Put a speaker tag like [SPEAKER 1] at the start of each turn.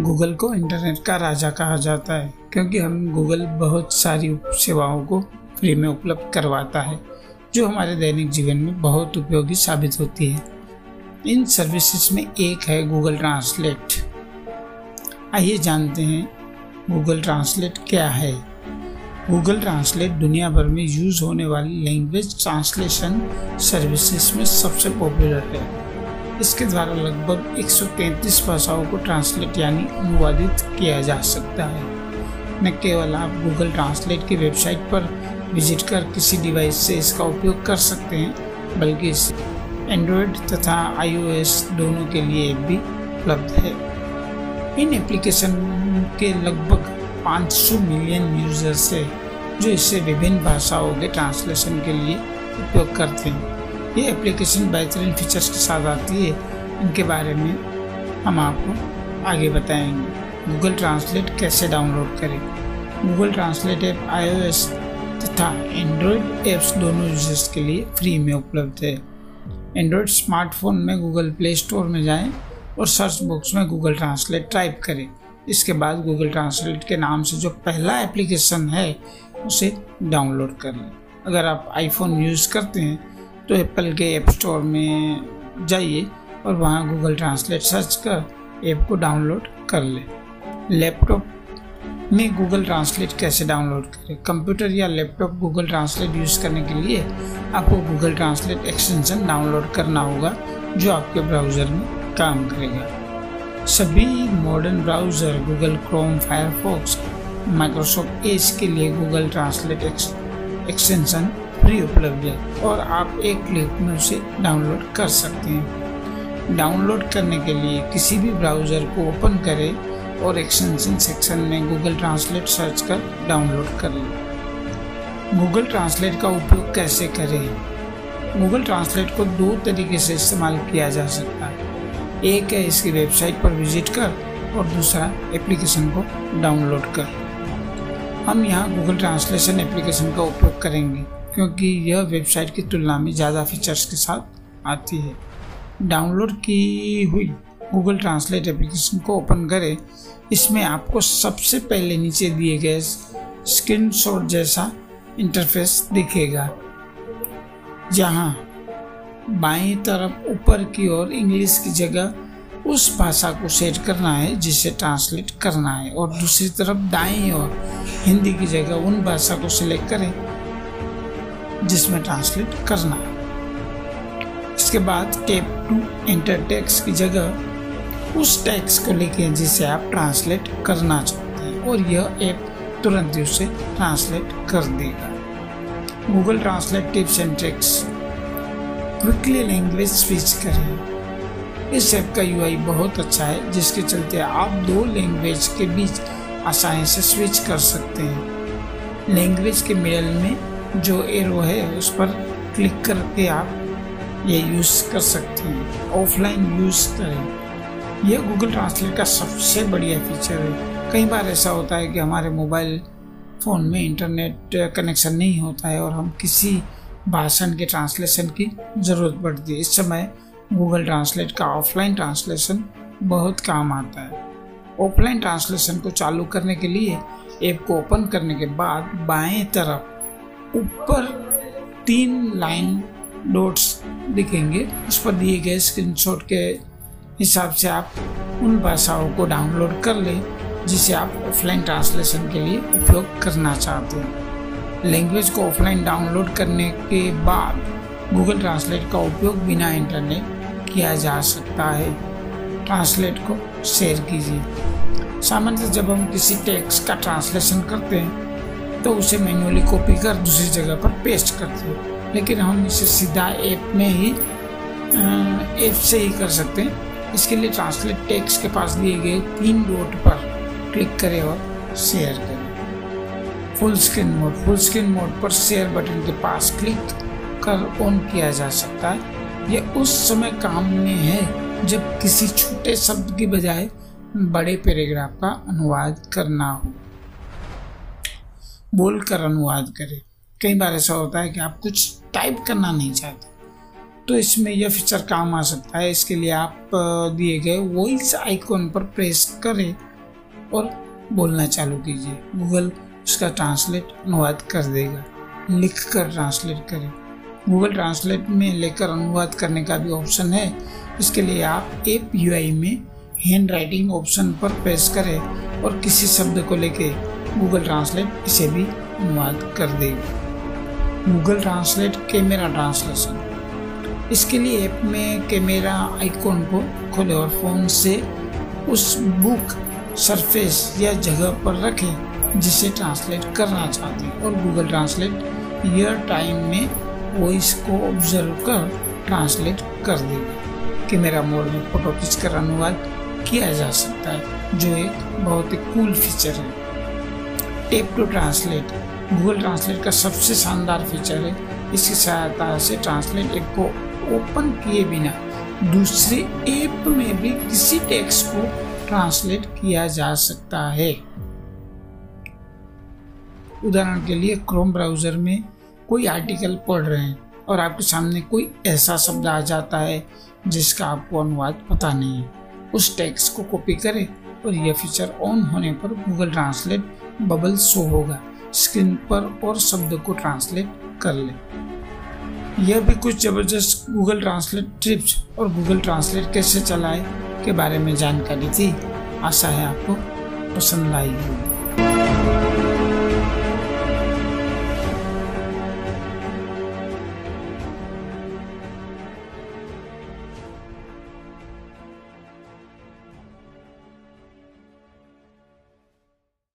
[SPEAKER 1] Google को internet का राजा कहा जाता है, क्योंकि हम गूगल बहुत सारी सेवाओं को फ्री में उपलब्ध करवाता है, जो हमारे दैनिक जीवन में बहुत उपयोगी साबित होती है। इन सर्विसेज़ में एक है गूगल ट्रांसलेट। आइए जानते हैं गूगल ट्रांसलेट क्या है। गूगल ट्रांसलेट दुनिया भर में यूज़ होने वाली लैंग्वेज ट्रांसलेशन सर्विसेज़ में सबसे पॉपुलर है। इसके द्वारा लगभग 133 भाषाओं को ट्रांसलेट यानी अनुवादित किया जा सकता है। न केवल आप गूगल ट्रांसलेट की वेबसाइट पर विज़िट कर किसी डिवाइस से इसका उपयोग कर सकते हैं, बल्कि इसे एंड्रॉयड तथा आईओएस दोनों के लिए ऐप भी उपलब्ध है। इन एप्लीकेशन के लगभग 500 मिलियन यूज़र्स है, जो इसे विभिन्न भाषाओं के ट्रांसलेशन के लिए उपयोग करते हैं। ये एप्लीकेशन बेहतरीन फीचर्स के साथ आती है। इनके बारे में हम आपको आगे बताएँगे। गूगल ट्रांसलेट कैसे डाउनलोड करें? गूगल ट्रांसलेट ऐप आईओएस तथा एंड्रॉयड ऐप्स दोनों यूज़र्स के लिए फ्री में उपलब्ध है। एंड्रॉयड स्मार्टफ़ोन में गूगल प्ले स्टोर में जाएँ और सर्च बॉक्स में गूगल ट्रांसलेट टाइप करें। इसके बाद गूगल ट्रांसलेट के नाम से जो पहला एप्लीकेशन है, उसे डाउनलोड कर अगर आप आईफोन यूज़ करते हैं तो एप्पल के ऐप स्टोर में जाइए और वहाँ गूगल ट्रांसलेट सर्च कर ऐप को डाउनलोड कर ले। लैपटॉप में गूगल ट्रांसलेट कैसे डाउनलोड करें? कंप्यूटर या लैपटॉप गूगल ट्रांसलेट यूज़ करने के लिए आपको गूगल ट्रांसलेट एक्सटेंशन डाउनलोड करना होगा, जो आपके ब्राउज़र में काम करेगा। सभी modern browser Google Chrome Firefox Microsoft Edge के लिए गूगल ट्रांसलेट एक्सटेंशन फ्री उपलब्ध है और आप एक क्लिक में उसे डाउनलोड कर सकते हैं। डाउनलोड करने के लिए किसी भी ब्राउज़र को ओपन करें और एक्सटेंशन सेक्शन में गूगल ट्रांसलेट सर्च कर डाउनलोड कर लें। गूगल ट्रांसलेट का उपयोग कैसे करें? गूगल ट्रांसलेट को दो तरीके से इस्तेमाल किया जा सकता है। एक है इसकी वेबसाइट पर विज़िट कर और दूसरा एप्लीकेशन को डाउनलोड कर। हम यहाँ गूगल ट्रांसलेशन एप्लीकेशन का उपयोग करेंगे। क्योंकि यह वेबसाइट की तुलना में ज़्यादा फीचर्स के साथ आती है। डाउनलोड की हुई गूगल ट्रांसलेट एप्लीकेशन को ओपन करें। इसमें आपको सबसे पहले नीचे दिए गए स्क्रीनशॉट जैसा इंटरफेस दिखेगा, जहाँ बाएँ तरफ़ ऊपर की ओर इंग्लिश की जगह उस भाषा को सेट करना है, जिसे ट्रांसलेट करना है, और दूसरी तरफ़ दाएँ ओर हिंदी की जगह उन भाषा को सिलेक्ट करें। जिसमें ट्रांसलेट करना है। इसके बाद टेप टू एंटर टैक्स की जगह उस टैक्स को लिखें जिसे आप ट्रांसलेट करना चाहते हैं और यह ऐप तुरंत ही उसे ट्रांसलेट कर देगा। Google Translate tips and tricks quickly language switch करें। इस ऐप का यूआई बहुत अच्छा है, जिसके चलते आप दो लैंग्वेज के बीच आसानी से स्विच कर सकते हैं। लैंग्वेज के मिडल में जो एरो है, उस पर क्लिक करके आप ये यूज़ कर सकते हैं। ऑफलाइन यूज़ करें। यह गूगल ट्रांसलेट का सबसे बढ़िया फीचर है। कई बार ऐसा होता है कि हमारे मोबाइल फ़ोन में इंटरनेट कनेक्शन नहीं होता है और हम किसी भाषण के ट्रांसलेशन की ज़रूरत पड़ती है। इस समय गूगल ट्रांसलेट का ऑफलाइन ट्रांसलेशन बहुत काम आता है। ऑफलाइन ट्रांसलेशन को चालू करने के लिए ऐप को ओपन करने के बाद बाएँ तरफ़ ऊपर तीन लाइन डॉट्स दिखेंगे। उस पर दिए गए स्क्रीनशॉट के हिसाब से आप उन भाषाओं को डाउनलोड कर लें, जिसे आप ऑफलाइन ट्रांसलेशन के लिए उपयोग करना चाहते हैं। लैंग्वेज को ऑफलाइन डाउनलोड करने के बाद गूगल ट्रांसलेट का उपयोग बिना इंटरनेट किया जा सकता है। ट्रांसलेट को शेयर कीजिए। सामान्यतः जब हम किसी टेक्स्ट का ट्रांसलेशन करते हैं तो उसे मैन्युअली कॉपी कर दूसरी जगह पर पेस्ट करते हो। लेकिन हम इसे सीधा ऐप में ही ऐप से ही कर सकते हैं। इसके लिए ट्रांसलेट टेक्स्ट के पास दिए गए तीन डॉट पर क्लिक करें और शेयर करें। Full screen mode, full screen mode पर शेयर बटन के पास क्लिक कर ऑन किया जा सकता है। यह उस समय काम में है जब किसी छोटे शब्द की बजाय बड़े पैराग्राफ का अनुवाद करना हो। बोलकर अनुवाद करें। कई बार ऐसा होता है कि आप कुछ टाइप करना नहीं चाहते। तो इसमें यह फीचर काम आ सकता है। इसके लिए आप दिए गए वॉइस आइकॉन पर प्रेस करें और बोलना चालू कीजिए। गूगल उसका ट्रांसलेट अनुवाद कर देगा। लिख कर ट्रांसलेट करें। गूगल ट्रांसलेट में लेकर अनुवाद करने का भी ऑप्शन है। इसके लिए आप एप यू में हैंड राइटिंग ऑप्शन पर प्रेस करें और किसी शब्द को लेके गूगल ट्रांसलेट इसे भी अनुवाद कर देगा गूगल ट्रांसलेट कैमरा ट्रांसलेशन इसके लिए ऐप में कैमरा आइकॉन को खोले और फ़ोन से उस बुक सरफेस या जगह पर रखें जिसे ट्रांसलेट करना चाहते हैं। और गूगल ट्रांसलेट ईयर टाइम में वॉइस को ऑब्ज़र्व कर ट्रांसलेट कर देगा कैमरा मोड में फ़ोटो खींचकर अनुवाद किया जा सकता है, जो एक बहुत ही कूल फीचर है। Tap to translate, Google Translate का सबसे शानदार फीचर है। इसकी सहायता से ट्रांसलेट ऐप को ओपन किए बिना दूसरे ऐप में भी किसी टेक्स्ट को ट्रांसलेट किया जा सकता है। उदाहरण के लिए क्रोम ब्राउज़र में कोई आर्टिकल पढ़ रहे हैं और आपके सामने कोई ऐसा शब्द आ जाता है जिसका आपको अनुवाद पता नहीं है। उस टेक्स्ट को कॉपी करें और यह फीचर ऑन होने पर गूगल ट्रांसलेट बबल शो होगा। स्क्रीन पर और शब्द को ट्रांसलेट कर ले। यह भी कुछ ज़बरदस्त गूगल ट्रांसलेट ट्रिप्स और गूगल ट्रांसलेट कैसे चलाए के बारे में जानकारी थी। आशा है आपको पसंद आई होगी।